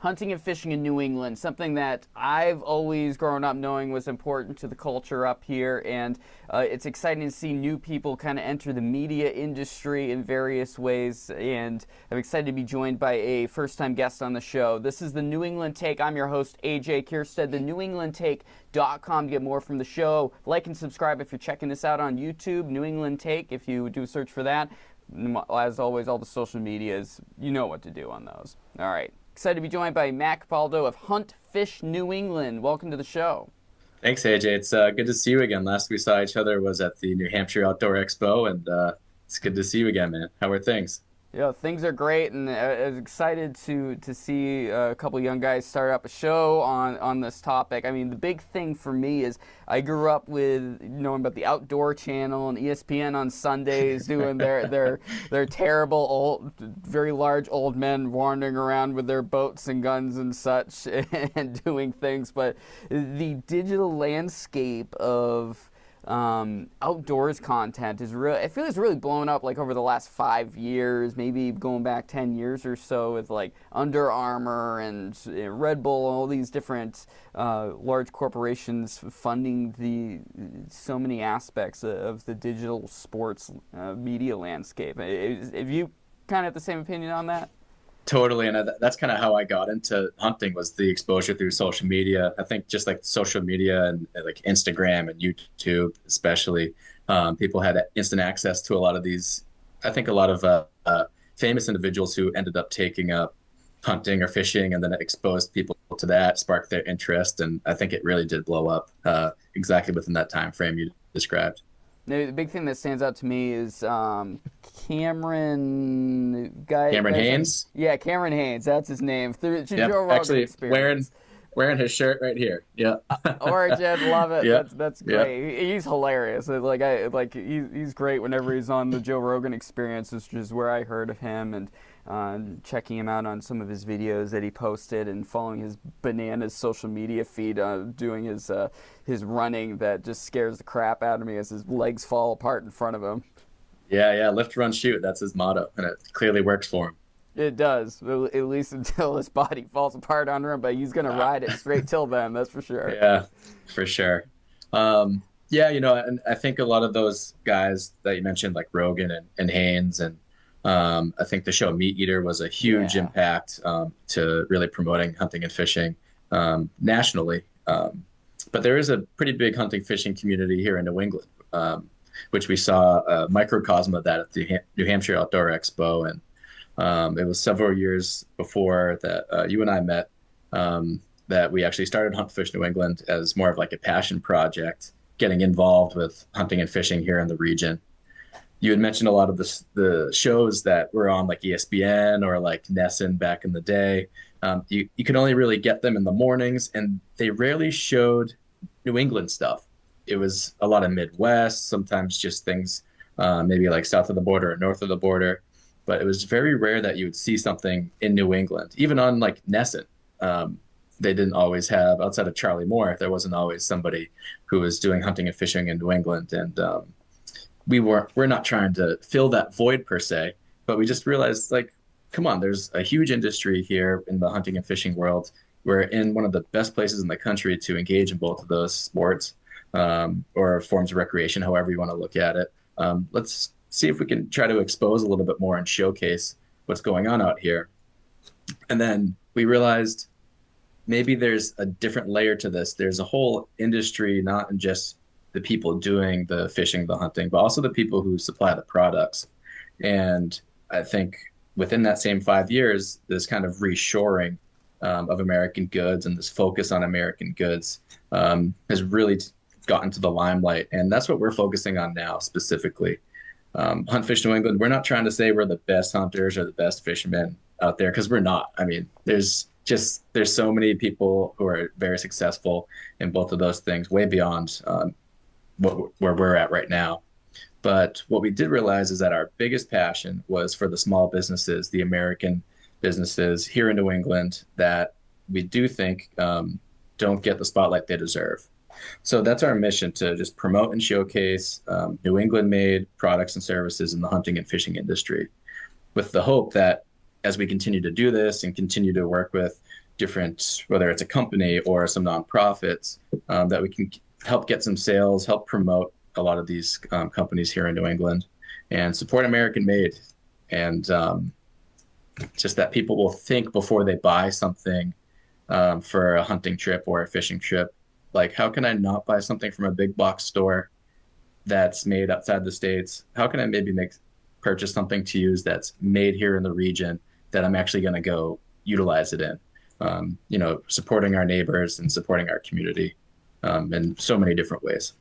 hunting and fishing in New England, something that I've always grown up knowing was important to the culture up here. And uh, it's exciting to see new people kind of enter the media industry in various ways. And I'm excited to be joined by a first time guest on the show. This is the New England Take. I'm your host, AJ Kierstead, the New England to get more from the show. Like and subscribe if you're checking this out on YouTube, New England Take, if you do a search for that. As always, all the social medias, you know what to do on those. All right. Excited to be joined by Matt Capaldo of Hunt Fish New England. Welcome to the show. Thanks, AJ. It's uh, good to see you again. Last we saw each other was at the New Hampshire Outdoor Expo, and uh, it's good to see you again, man. How are things? Yeah, things are great, and I was excited to to see a couple young guys start up a show on on this topic. I mean, the big thing for me is I grew up with knowing about the Outdoor Channel and ESPN on Sundays doing their their their terrible old, very large old men wandering around with their boats and guns and such and doing things. But the digital landscape of um, outdoors content is really, I feel it's really blown up like over the last five years, maybe going back 10 years or so with like Under Armour and you know, Red Bull, all these different uh, large corporations funding the so many aspects of the digital sports uh, media landscape. Have you kind of the same opinion on that? Totally, and that's kind of how I got into hunting was the exposure through social media. I think just like social media and like Instagram and YouTube, especially, um, people had instant access to a lot of these. I think a lot of uh, uh, famous individuals who ended up taking up hunting or fishing, and then it exposed people to that, sparked their interest, and I think it really did blow up uh, exactly within that time frame you described. The big thing that stands out to me is um, Cameron guy. Cameron Hanes. Yeah, Cameron Hanes. That's his name. Through yep. Actually, experience. wearing wearing his shirt right here. Yeah. Origin, love it. That's that's great. Yep. He's hilarious. Like I like he's he's great whenever he's on the Joe Rogan Experience, which is where I heard of him and uh, checking him out on some of his videos that he posted and following his bananas social media feed, uh, doing his uh, his running that just scares the crap out of me as his legs fall apart in front of him. Yeah, yeah, lift, run, shoot. That's his motto, and it clearly works for him. It does, at least until his body falls apart under him. But he's gonna ride it straight till then. That's for sure. Yeah, for sure. Um, yeah, you know, and I think a lot of those guys that you mentioned, like Rogan and, and Hanes and um, I think the show Meat Eater was a huge yeah. impact um, to really promoting hunting and fishing um, nationally. Um, but there is a pretty big hunting fishing community here in New England, um, which we saw a microcosm of that at the New Hampshire Outdoor Expo. And um, it was several years before that uh, you and I met that we actually started Hunt Fish New England as more of like a passion project, getting involved with hunting and fishing here in the region you had mentioned a lot of the the shows that were on like ESPN or like NESN back in the day. Um, you you could only really get them in the mornings, and they rarely showed New England stuff. It was a lot of Midwest, sometimes just things uh, maybe like south of the border or north of the border, but it was very rare that you would see something in New England, even on like NESN. Um, they didn't always have outside of Charlie Moore. There wasn't always somebody who was doing hunting and fishing in New England, and um, we were we're not trying to fill that void per se, but we just realized like, come on, there's a huge industry here in the hunting and fishing world. We're in one of the best places in the country to engage in both of those sports um, or forms of recreation, however you want to look at it. Um, let's see if we can try to expose a little bit more and showcase what's going on out here. And then we realized maybe there's a different layer to this. There's a whole industry, not in just the people doing the fishing, the hunting, but also the people who supply the products. And I think within that same five years, this kind of reshoring um, of American goods and this focus on American goods um, has really gotten to the limelight. And that's what we're focusing on now specifically. Um, Hunt Fish New England, we're not trying to say we're the best hunters or the best fishermen out there because we're not. I mean, there's just there's so many people who are very successful in both of those things, way beyond um, what, where we're at right now. But what we did realize is that our biggest passion was for the small businesses, the American businesses here in New England that we do think um, don't get the spotlight they deserve. So that's our mission to just promote and showcase um, New England made products and services in the hunting and fishing industry with the hope that as we continue to do this and continue to work with different, whether it's a company or some nonprofits, um, that we can help get some sales, help promote a lot of these um, companies here in New England, and support American made, and um, just that people will think before they buy something um, for a hunting trip or a fishing trip. Like, how can I not buy something from a big box store that's made outside the states? How can I maybe make purchase something to use that's made here in the region that I'm actually going to go utilize it in? Um, you know, supporting our neighbors and supporting our community um, in so many different ways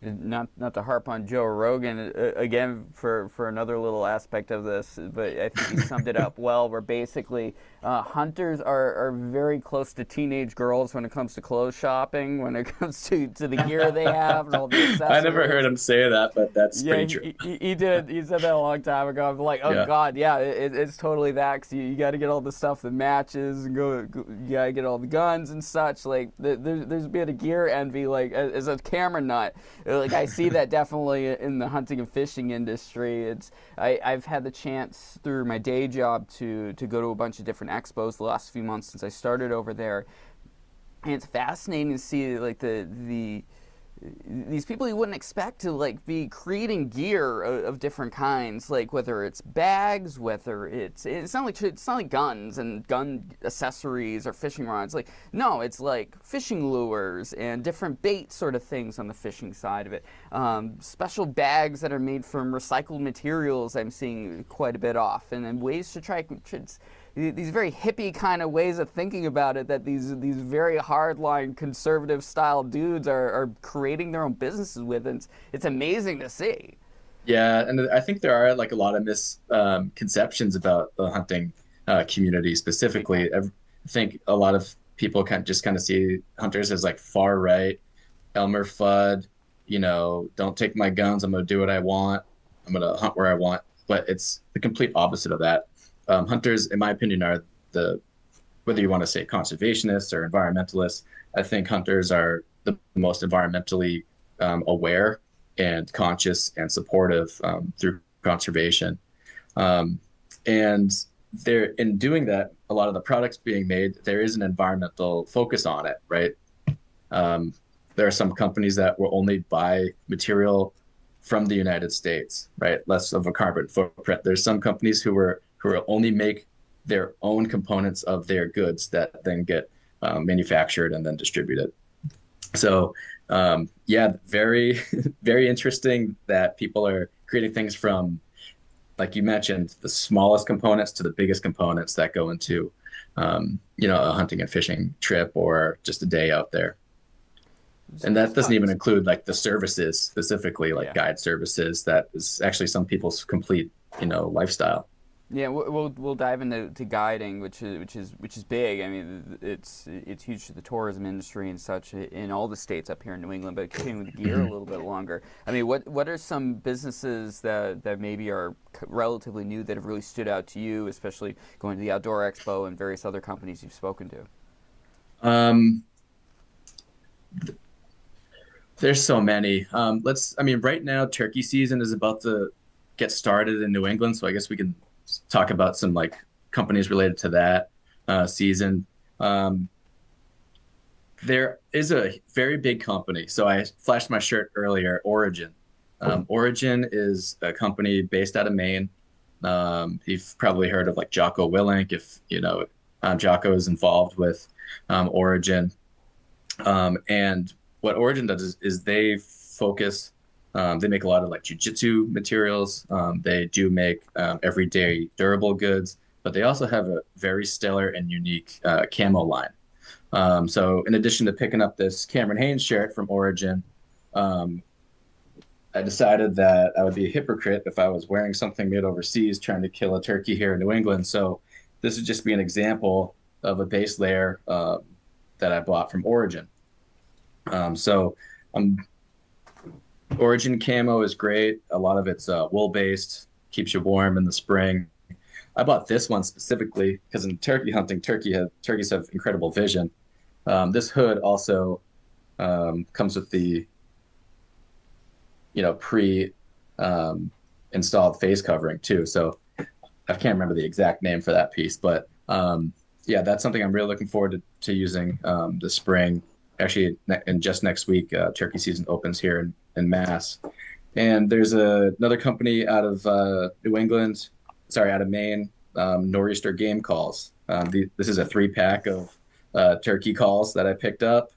not not to harp on Joe Rogan uh, again for for another little aspect of this, but I think he summed it up well. Where basically uh, hunters are, are very close to teenage girls when it comes to clothes shopping, when it comes to, to the gear they have and all the I never heard him say that, but that's yeah, pretty true. He, he, did. He said that a long time ago. I'm like, oh yeah. god, yeah, it, it's totally that. Cause you, you got to get all the stuff that matches and go. go you got to get all the guns and such. Like there's there's a bit of gear envy. Like as a camera nut like I see that definitely in the hunting and fishing industry. It's I, I've had the chance through my day job to to go to a bunch of different expos the last few months since I started over there, and it's fascinating to see like the the these people you wouldn't expect to like be creating gear of, of, different kinds like whether it's bags whether it's it's not like it's not like guns and gun accessories or fishing rods like no it's like fishing lures and different bait sort of things on the fishing side of it. Um, special bags that are made from recycled materials i'm seeing quite a bit off and then ways to try these very hippie kind of ways of thinking about it that these these very hardline conservative style dudes are, are creating their own businesses with and it's, it's amazing to see. Yeah and i think there are like a lot of misconceptions um, about the hunting uh, community specifically. I think a lot of people kind of just kind of see hunters as like far right elmer fudd you know don't take my guns i'm gonna do what i want i'm gonna hunt where i want but it's the complete opposite of that um, hunters, in my opinion, are the whether you want to say conservationists or environmentalists. I think hunters are the most environmentally um, aware and conscious and supportive um, through conservation. Um, and there, in doing that, a lot of the products being made, there is an environmental focus on it, right? Um, there are some companies that will only buy material from the United States, right? Less of a carbon footprint. There's some companies who were who will only make their own components of their goods that then get um, manufactured and then distributed. So um, yeah, very very interesting that people are creating things from, like you mentioned, the smallest components to the biggest components that go into, um, you know, a hunting and fishing trip or just a day out there. And that doesn't even include like the services specifically, like yeah. guide services. That is actually some people's complete, you know, lifestyle. Yeah, we'll we'll dive into to guiding, which is which is which is big. I mean, it's it's huge to the tourism industry and such in all the states up here in New England. But continuing with gear a little bit longer. I mean, what what are some businesses that that maybe are relatively new that have really stood out to you, especially going to the Outdoor Expo and various other companies you've spoken to? Um, there's so many. Um, let's. I mean, right now turkey season is about to get started in New England, so I guess we can talk about some like companies related to that uh, season. Um, there is a very big company. So I flashed my shirt earlier. Origin. Um, Origin is a company based out of Maine. Um, you've probably heard of like Jocko Willink. If you know, um, Jocko is involved with um, Origin. Um, and what Origin does is, is they focus um, they make a lot of like jujitsu materials. Um, they do make um, everyday durable goods, but they also have a very stellar and unique uh, camo line. Um, so, in addition to picking up this Cameron Hanes shirt from Origin, um, I decided that I would be a hypocrite if I was wearing something made overseas trying to kill a turkey here in New England. So, this would just be an example of a base layer uh, that I bought from Origin. Um, so, I'm Origin camo is great. A lot of it's uh, wool based, keeps you warm in the spring. I bought this one specifically because in turkey hunting, turkey have, turkeys have incredible vision. Um, this hood also um, comes with the, you know, pre um, installed face covering too. So I can't remember the exact name for that piece, but um, yeah, that's something I'm really looking forward to, to using um, this spring. Actually, and just next week, uh, turkey season opens here in, in Mass. And there's a, another company out of uh, New England, sorry, out of Maine, um, Nor'easter Game Calls. Um, the, this is a three pack of uh, turkey calls that I picked up.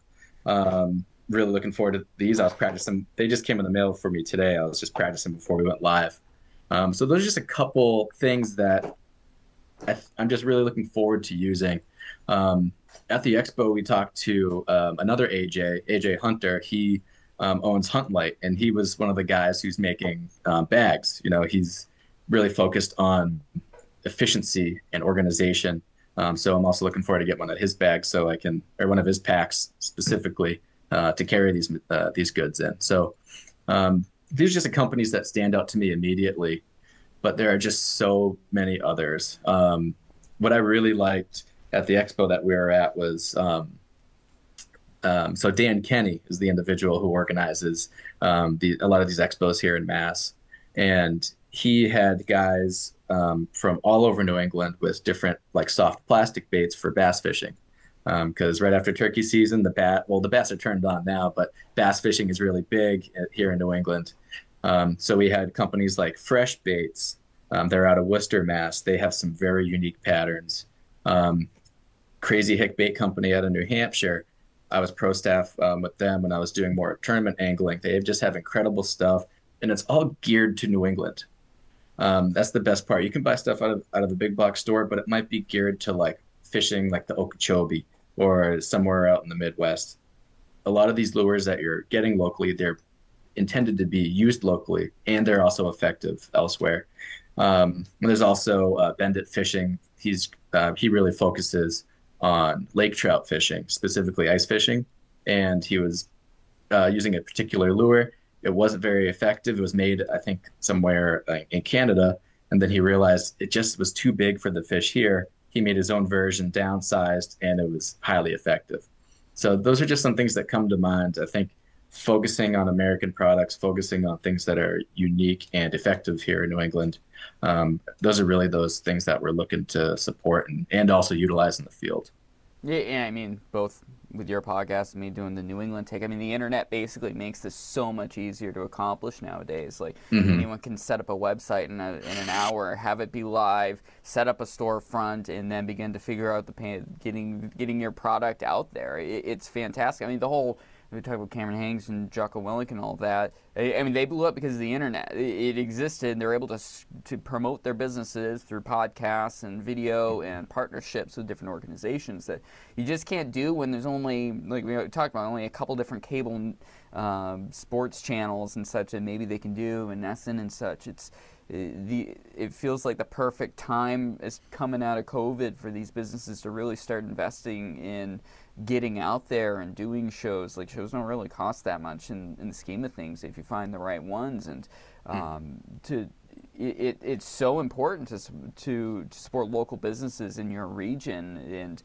Um, really looking forward to these. I was practicing. They just came in the mail for me today. I was just practicing before we went live. Um, so those are just a couple things that I am just really looking forward to using. Um, at the expo, we talked to um, another AJ, AJ Hunter. He um, owns Hunt Light, and he was one of the guys who's making um, bags. You know, he's really focused on efficiency and organization. Um, so I'm also looking forward to get one of his bags so I can, or one of his packs specifically, uh, to carry these uh, these goods in. So um, these are just the companies that stand out to me immediately, but there are just so many others. Um, what I really liked at the expo that we were at was um, um, so Dan Kenny is the individual who organizes um, the, a lot of these expos here in Mass, and he had guys um, from all over New England with different like soft plastic baits for bass fishing. Because um, right after turkey season, the bat well the bass are turned on now, but bass fishing is really big here in New England. Um, so we had companies like Fresh Baits. Um, they're out of Worcester, Mass. They have some very unique patterns. Crazy Hick Bait Company out of New Hampshire I was pro staff um, with them when I was doing more tournament angling. They just have incredible stuff, and it's all geared to New England. Um, that's the best part. You can buy stuff out of out of the big box store, but it might be geared to like fishing, like the Okeechobee or somewhere out in the Midwest. A lot of these lures that you're getting locally, they're intended to be used locally, and they're also effective elsewhere. Um, there's also uh, Bendit Fishing. He's uh, he really focuses on lake trout fishing, specifically ice fishing, and he was uh, using a particular lure. It wasn't very effective. It was made, I think, somewhere in Canada, and then he realized it just was too big for the fish here. He made his own version, downsized, and it was highly effective. So those are just some things that come to mind. I think focusing on American products, focusing on things that are unique and effective here in New England. Um, those are really those things that we're looking to support and, and also utilize in the field. Yeah, yeah, I mean, both with your podcast and me doing the New England take. I mean, the internet basically makes this so much easier to accomplish nowadays. Like mm-hmm. anyone can set up a website in, a, in an hour, have it be live, set up a storefront, and then begin to figure out the pay, getting getting your product out there. It, it's fantastic. I mean, the whole we talk about Cameron Hanes and Jocko Willink and all that. I mean, they blew up because of the internet. It existed. They're able to to promote their businesses through podcasts and video and partnerships with different organizations that you just can't do when there's only like we talked about only a couple different cable um, sports channels and such that maybe they can do and NESN and such. It's the it feels like the perfect time is coming out of COVID for these businesses to really start investing in getting out there and doing shows. Like shows don't really cost that much in, in the scheme of things if you find the right ones, and hmm. um, mm. to it, it's so important to, to, to support local businesses in your region. And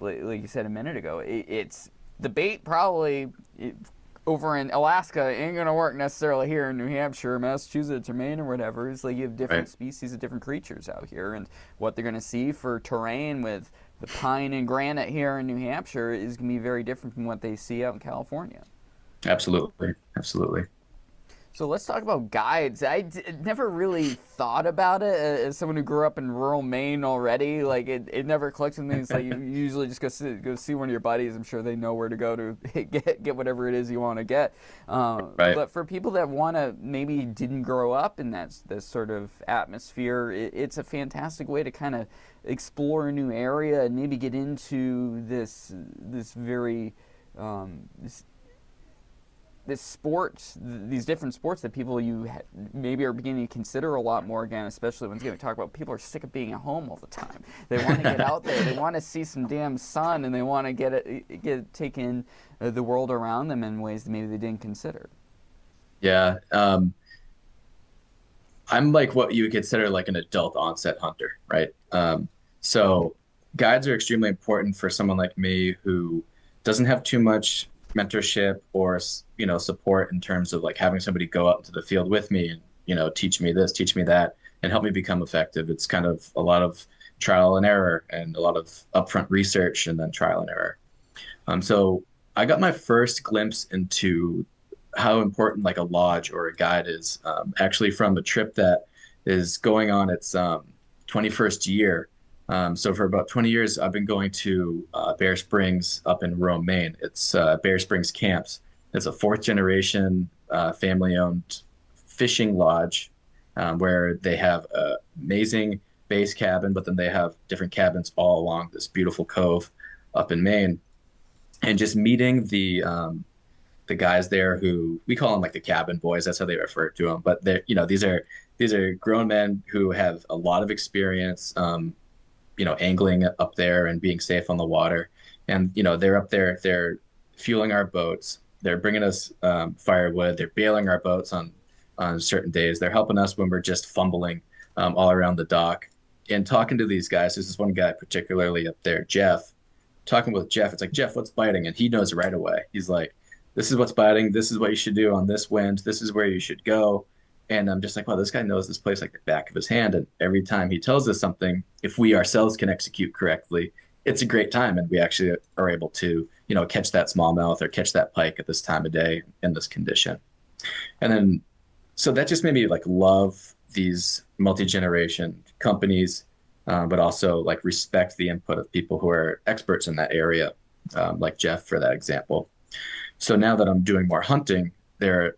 like you said a minute ago, it, it's the bait probably. It, over in Alaska ain't gonna work necessarily here in New Hampshire, Massachusetts, or Maine or whatever. It's like you have different right. species of different creatures out here, and what they're gonna see for terrain with the pine and granite here in New Hampshire is gonna be very different from what they see out in California. Absolutely, absolutely. So let's talk about guides. I d- never really thought about it as someone who grew up in rural Maine already. Like it, it never clicked with me. It's like you usually just go see, go see one of your buddies. I'm sure they know where to go to get get whatever it is you want to get. Um, right. But for people that want to maybe didn't grow up in that this sort of atmosphere, it, it's a fantastic way to kind of explore a new area and maybe get into this this very um, this this sports, these different sports that people you maybe are beginning to consider a lot more again, especially when we talk about people are sick of being at home all the time. They want to get out there. They want to see some damn sun, and they want to get it, get take in uh, the world around them in ways that maybe they didn't consider. Yeah, um, I'm like what you would consider like an adult onset hunter, right? Um, so guides are extremely important for someone like me who doesn't have too much mentorship or you know support in terms of like having somebody go out into the field with me and you know teach me this teach me that and help me become effective it's kind of a lot of trial and error and a lot of upfront research and then trial and error. Um, so I got my first glimpse into how important like a lodge or a guide is um, actually from a trip that is going on its um, 21st year. Um, so for about 20 years, I've been going to uh, Bear Springs up in Rome, Maine. It's uh, Bear Springs Camps. It's a fourth generation uh, family owned fishing lodge um, where they have an amazing base cabin, but then they have different cabins all along this beautiful cove up in Maine. And just meeting the um, the guys there who we call them like the cabin boys. That's how they refer to them. But they're you know these are these are grown men who have a lot of experience, um, you know, angling up there and being safe on the water. And you know they're up there, they're fueling our boats, they're bringing us um, firewood, they're bailing our boats on on certain days. They're helping us when we're just fumbling um, all around the dock. And talking to these guys, there's this one guy particularly up there, Jeff. Talking with Jeff, it's like Jeff, what's biting? And he knows right away. He's like, this is what's biting. This is what you should do on this wind. This is where you should go. And I'm just like, wow, this guy knows this place like the back of his hand. And every time he tells us something, if we ourselves can execute correctly, it's a great time. And we actually are able to, you know, catch that smallmouth or catch that pike at this time of day in this condition. And then, so that just made me like love these multi generation companies, uh, but also like respect the input of people who are experts in that area, um, like Jeff, for that example. So now that I'm doing more hunting, they're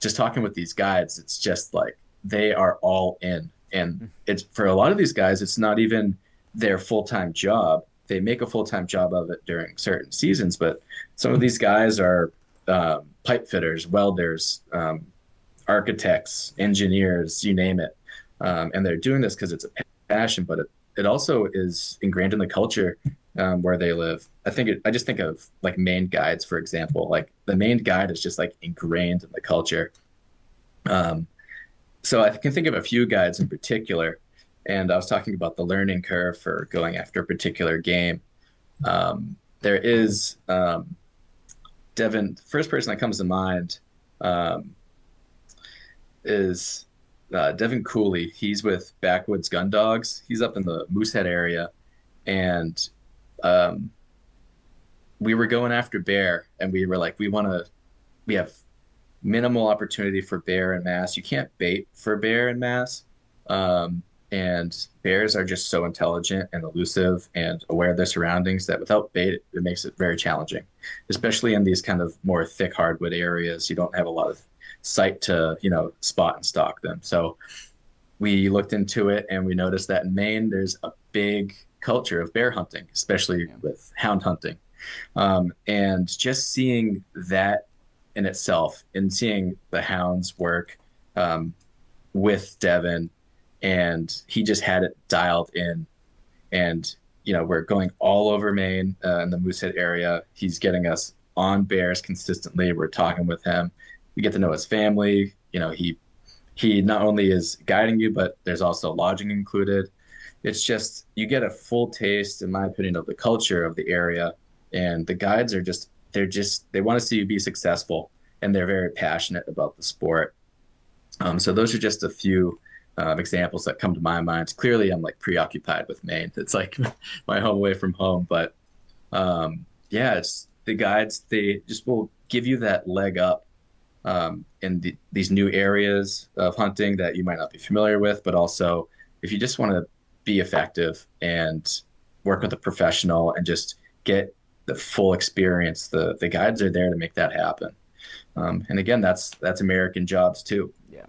just talking with these guys, It's just like they are all in, and mm-hmm. it's for a lot of these guys, it's not even their full time job. They make a full time job of it during certain seasons, but some of these guys are um, pipe fitters, welders, um, architects, engineers, you name it, um, and they're doing this because it's a passion, but it, it also is ingrained in the culture um, where they live. I think it, I just think of like Maine guides, for example. Like the Maine guide is just like ingrained in the culture. Um, so I can think of a few guides in particular. And I was talking about the learning curve for going after a particular game. Um, there is um, Devin. First person that comes to mind um, is uh, Devin Cooley. He's with Backwoods Gun Dogs. He's up in the Moosehead area, and um, we were going after bear, and we were like, we want to, we have minimal opportunity for bear and mass. You can't bait for bear and mass. Um, and bears are just so intelligent and elusive and aware of their surroundings that without bait, it makes it very challenging, especially in these kind of more thick hardwood areas. You don't have a lot of sight to, you know, spot and stalk them. So we looked into it and we noticed that in Maine, there's a big culture of bear hunting, especially yeah. with hound hunting. Um, and just seeing that in itself and seeing the hounds work um, with Devin, and he just had it dialed in. And, you know, we're going all over Maine uh, in the Moosehead area. He's getting us on bears consistently. We're talking with him. We get to know his family. You know, he he not only is guiding you, but there's also lodging included it's just you get a full taste, in my opinion, of the culture of the area, and the guides are just they're just they want to see you be successful, and they're very passionate about the sport. Um, so those are just a few um, examples that come to my mind. Clearly, I'm like preoccupied with Maine. It's like my home away from home, but um, yeah, it's the guides. They just will give you that leg up um, in the, these new areas of hunting that you might not be familiar with, but also if you just want to be effective and work with a professional and just get the full experience. The the guides are there to make that happen. Um, and again, that's that's American jobs too. Yeah.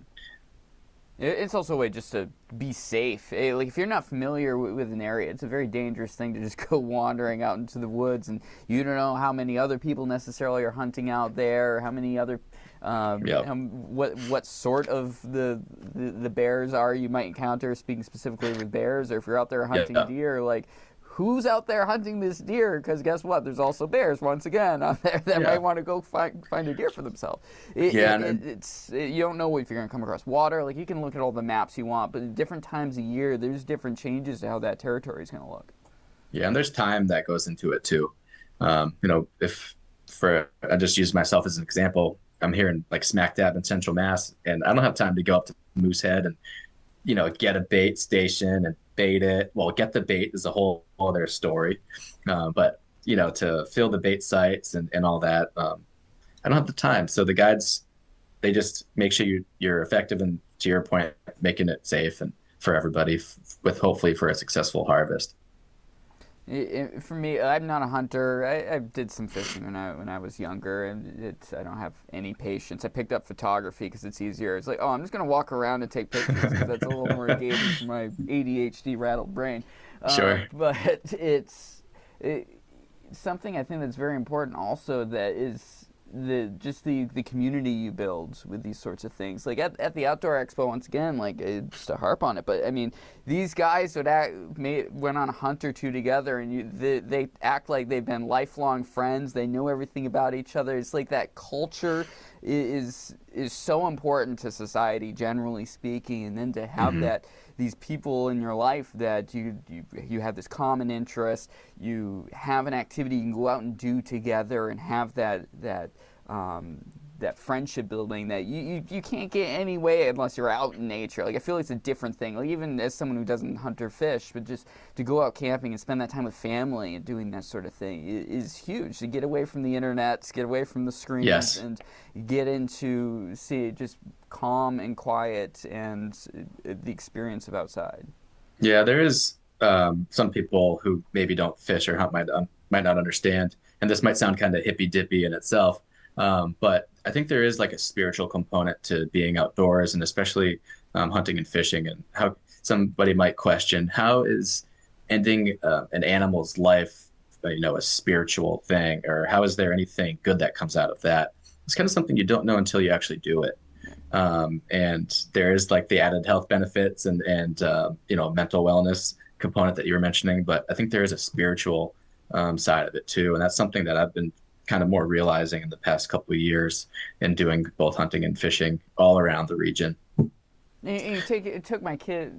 It's also a way just to be safe. Eh, like if you're not familiar with an area, it's a very dangerous thing to just go wandering out into the woods, and you don't know how many other people necessarily are hunting out there, or how many other um, yep. what what sort of the, the, the bears are you might encounter? Speaking specifically with bears, or if you're out there hunting yeah. deer, like who's out there hunting this deer? Because guess what? There's also bears once again out there that yeah. might want to go find find a deer for themselves. It, yeah, it, it, it's you don't know if you're going to come across water. Like you can look at all the maps you want, but at different times a year, there's different changes to how that territory is going to look. Yeah, and there's time that goes into it too. Um, you know, if for I just use myself as an example, I'm here in like smack dab in Central Mass, and I don't have time to go up to Moosehead and you know, get a bait station and bait it. Well, get the bait is a whole other story. Uh, but, you know, to fill the bait sites and, and all that, um, I don't have the time. So the guides, they just make sure you, you're effective and to your point, making it safe and for everybody f- with hopefully for a successful harvest. It, for me, I'm not a hunter. I, I, did some fishing when I when I was younger, and it's I don't have any patience. I picked up photography because it's easier. It's like, oh, I'm just gonna walk around and take pictures because that's a little more engaging for my ADHD rattled brain. Sure. Uh, but it's it, something I think that's very important also that is the just the the community you build with these sorts of things. Like at, at the outdoor expo once again like uh, just to harp on it but i mean these guys would act made, went on a hunt or two together and you they, they act like they've been lifelong friends. They know everything about each other. It's like that culture is is so important to society generally speaking and then to have mm-hmm. that these people in your life that you, you you have this common interest you have an activity you can go out and do together and have that that um, that friendship building that you, you, you can't get any way unless you're out in nature. Like I feel like it's a different thing. Like even as someone who doesn't hunt or fish, but just to go out camping and spend that time with family and doing that sort of thing is, huge. To get away from the internet, get away from the screens, yes. and get into see just calm and quiet and uh, the experience of outside. Yeah, there is um, some people who maybe don't fish or hunt might um, might not understand, and this might sound kind of hippy dippy in itself um, but I think there is like a spiritual component to being outdoors and especially um, hunting and fishing and how somebody might question how is ending uh, an animal's life, uh, you know, a spiritual thing or how is there anything good that comes out of that? It's kind of something you don't know until you actually do it. Um, and there is like the added health benefits and, and uh, you know, mental wellness component that you were mentioning, but I think there is a spiritual um, side of it too. And that's something that I've been kind of more realizing in the past couple of years and doing both hunting and fishing all around the region. You, take it took my kid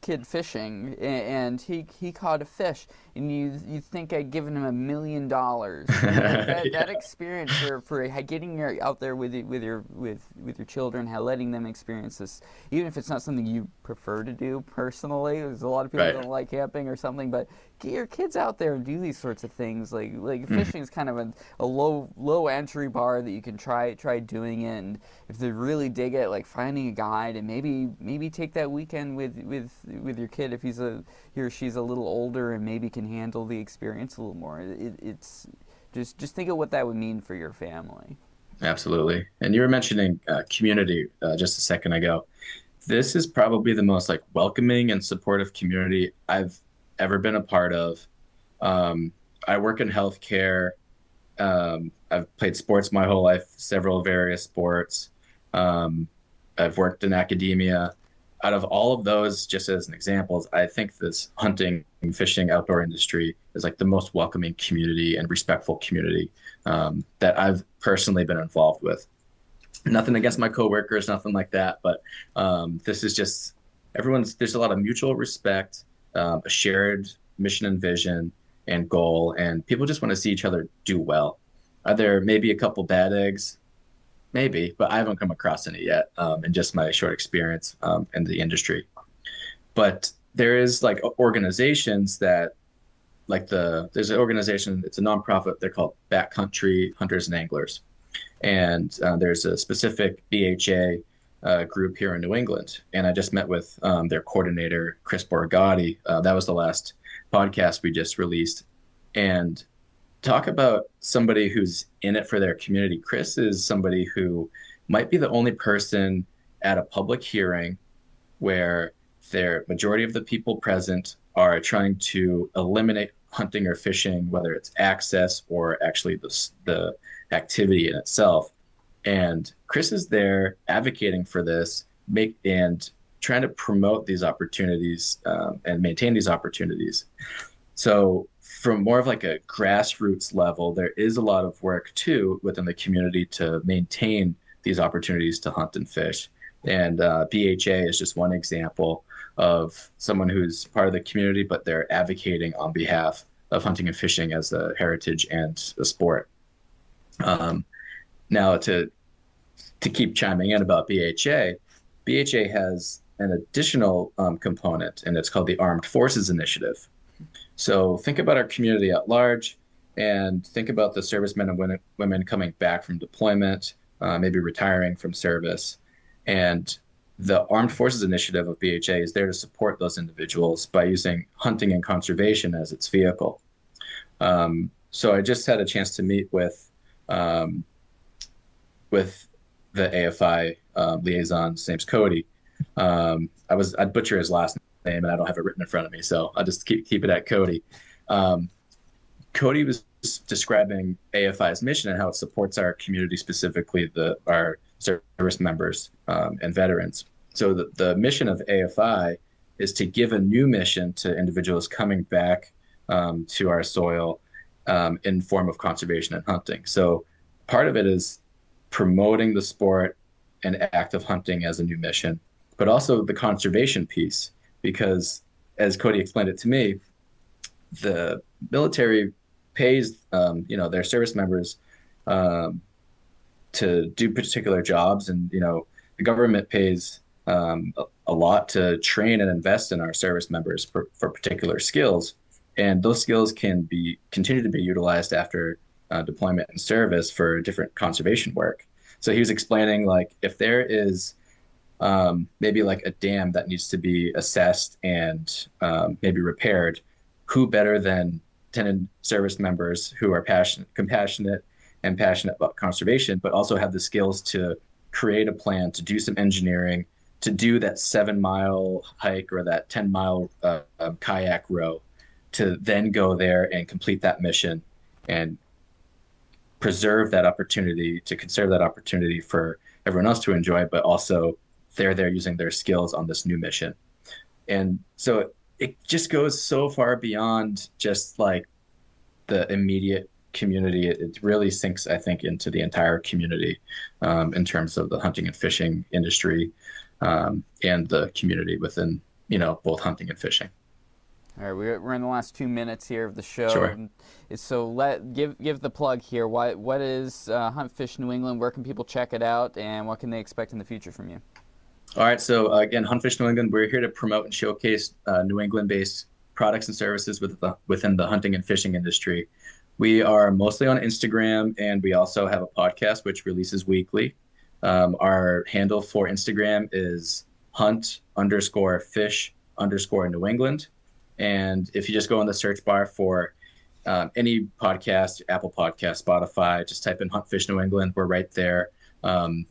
kid fishing, and he he caught a fish, and you you think I'd given him a million dollars. That, yeah. that experience for, for getting your, out there with with your with with your children, how letting them experience this, even if it's not something you prefer to do personally. There's a lot of people right. don't like camping or something, but get your kids out there and do these sorts of things. Like like mm-hmm. fishing is kind of a, a low low entry bar that you can try try doing it. And if they really dig it, like finding a guide and maybe maybe take that weekend with with with your kid if he's a he or she's a little older and maybe can handle the experience a little more. It, it's just just think of what that would mean for your family. Absolutely. And you were mentioning uh, community uh, just a second ago. This is probably the most like welcoming and supportive community I've ever been a part of. Um, I work in healthcare. Um, I've played sports my whole life, several various sports. Um, I've worked in academia. Out of all of those, just as an example, I think this hunting fishing outdoor industry is like the most welcoming community and respectful community um, that I've personally been involved with. Nothing against my coworkers, nothing like that, but um, this is just everyone's. There's a lot of mutual respect um, a shared mission and vision and goal, and people just want to see each other do well. Are there maybe a couple bad eggs? Maybe, but I haven't come across any yet um, in just my short experience um, in the industry. But there is like organizations that, like the there's an organization. It's a nonprofit. They're called Backcountry Hunters and Anglers, and uh, there's a specific BHA uh, group here in New England, and I just met with um, their coordinator, Chris Borgatti. Uh, that was the last podcast we just released, and talk about somebody who's in it for their community. Chris is somebody who might be the only person at a public hearing where their majority of the people present are trying to eliminate hunting or fishing, whether it's access or actually the, the activity in itself. And Chris is there advocating for this, make and trying to promote these opportunities um, and maintain these opportunities. So from more of like a grassroots level, there is a lot of work too within the community to maintain these opportunities to hunt and fish. And uh, BHA is just one example of someone who's part of the community, but they're advocating on behalf of hunting and fishing as a heritage and a sport. Um, now to to keep chiming in about BHA, BHA has an additional um, component, and it's called the Armed Forces Initiative. So think about our community at large and think about the servicemen and women coming back from deployment, uh, maybe retiring from service. And the Armed Forces Initiative of BHA is there to support those individuals by using hunting and conservation as its vehicle. Um, so I just had a chance to meet with um, with the AFI um, liaison. His name's Cody. Um, I was I'd butcher his last name, and I don't have it written in front of me, so I'll just keep keep it at Cody. Um, Cody was describing AFI's mission and how it supports our community, specifically the our service members um, and veterans. So the, the mission of AFI is to give a new mission to individuals coming back um, to our soil um, in form of conservation and hunting. So part of it is promoting the sport and active hunting as a new mission, but also the conservation piece, because as Cody explained it to me, the military pays um, you know their service members um, to do particular jobs, and you know the government pays um, a, lot to train and invest in our service members for, for particular skills, and those skills can be continue to be utilized after uh, deployment and service for different conservation work. So he was explaining like if there is um, maybe like a dam that needs to be assessed and um, maybe repaired, who better than tenant service members who are passionate, compassionate, and passionate about conservation, but also have the skills to create a plan, to do some engineering, to do that seven mile hike or that 10 mile uh, uh, kayak row, to then go there and complete that mission and preserve that opportunity, to conserve that opportunity for everyone else to enjoy, but also they're there using their skills on this new mission. And so it just goes so far beyond just like the immediate community. It, it really sinks, I think, into the entire community um, in terms of the hunting and fishing industry um, and the community within, you know, both hunting and fishing. All right, we're in the last two minutes here of the show. Sure. So let give give the plug here. What what is uh, Hunt Fish New England? Where can people check it out, and what can they expect in the future from you? All right. So uh, again, Hunt Fish New England. We're here to promote and showcase uh, New England-based products and services with the, within the hunting and fishing industry. We are mostly on Instagram, and we also have a podcast which releases weekly. Um, our handle for Instagram is hunt underscore fish underscore New England. And if you just go in the search bar for um, any podcast, Apple Podcast, Spotify, just type in Hunt Fish New England. We're right there. Um,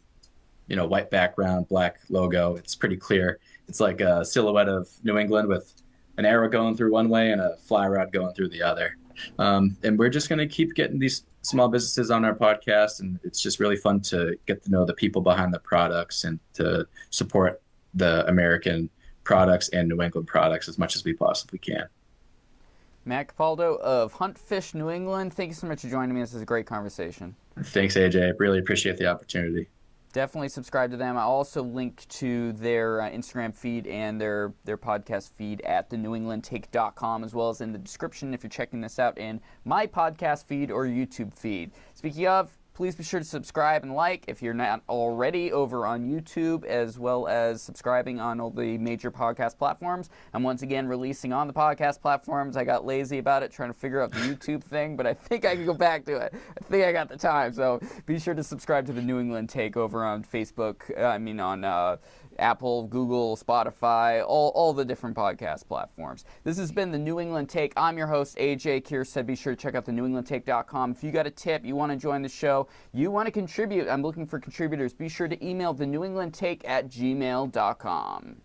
you know, white background, black logo. It's pretty clear. It's like a silhouette of New England with an arrow going through one way and a fly rod going through the other. Um, and we're just going to keep getting these small businesses on our podcast. And it's just really fun to get to know the people behind the products and to support the American products and New England products as much as we possibly can. Matt Capaldo of Hunt Fish New England, thank you so much for joining me. This is a great conversation. Thanks, AJ. I really appreciate the opportunity definitely subscribe to them. I also link to their uh, Instagram feed and their their podcast feed at the newenglandtake.com as well as in the description if you're checking this out in my podcast feed or YouTube feed. Speaking of, Please be sure to subscribe and like if you're not already over on YouTube, as well as subscribing on all the major podcast platforms. I'm once again releasing on the podcast platforms. I got lazy about it, trying to figure out the YouTube thing, but I think I can go back to it. I think I got the time. So be sure to subscribe to the New England Takeover on Facebook. I mean, on. Uh, Apple, Google, Spotify, all, all the different podcast platforms. This has been the New England Take. I'm your host, AJ Kierstead. Be sure to check out the newenglandtake.com. If you got a tip, you want to join the show, you want to contribute, I'm looking for contributors, be sure to email the New England Take at gmail.com.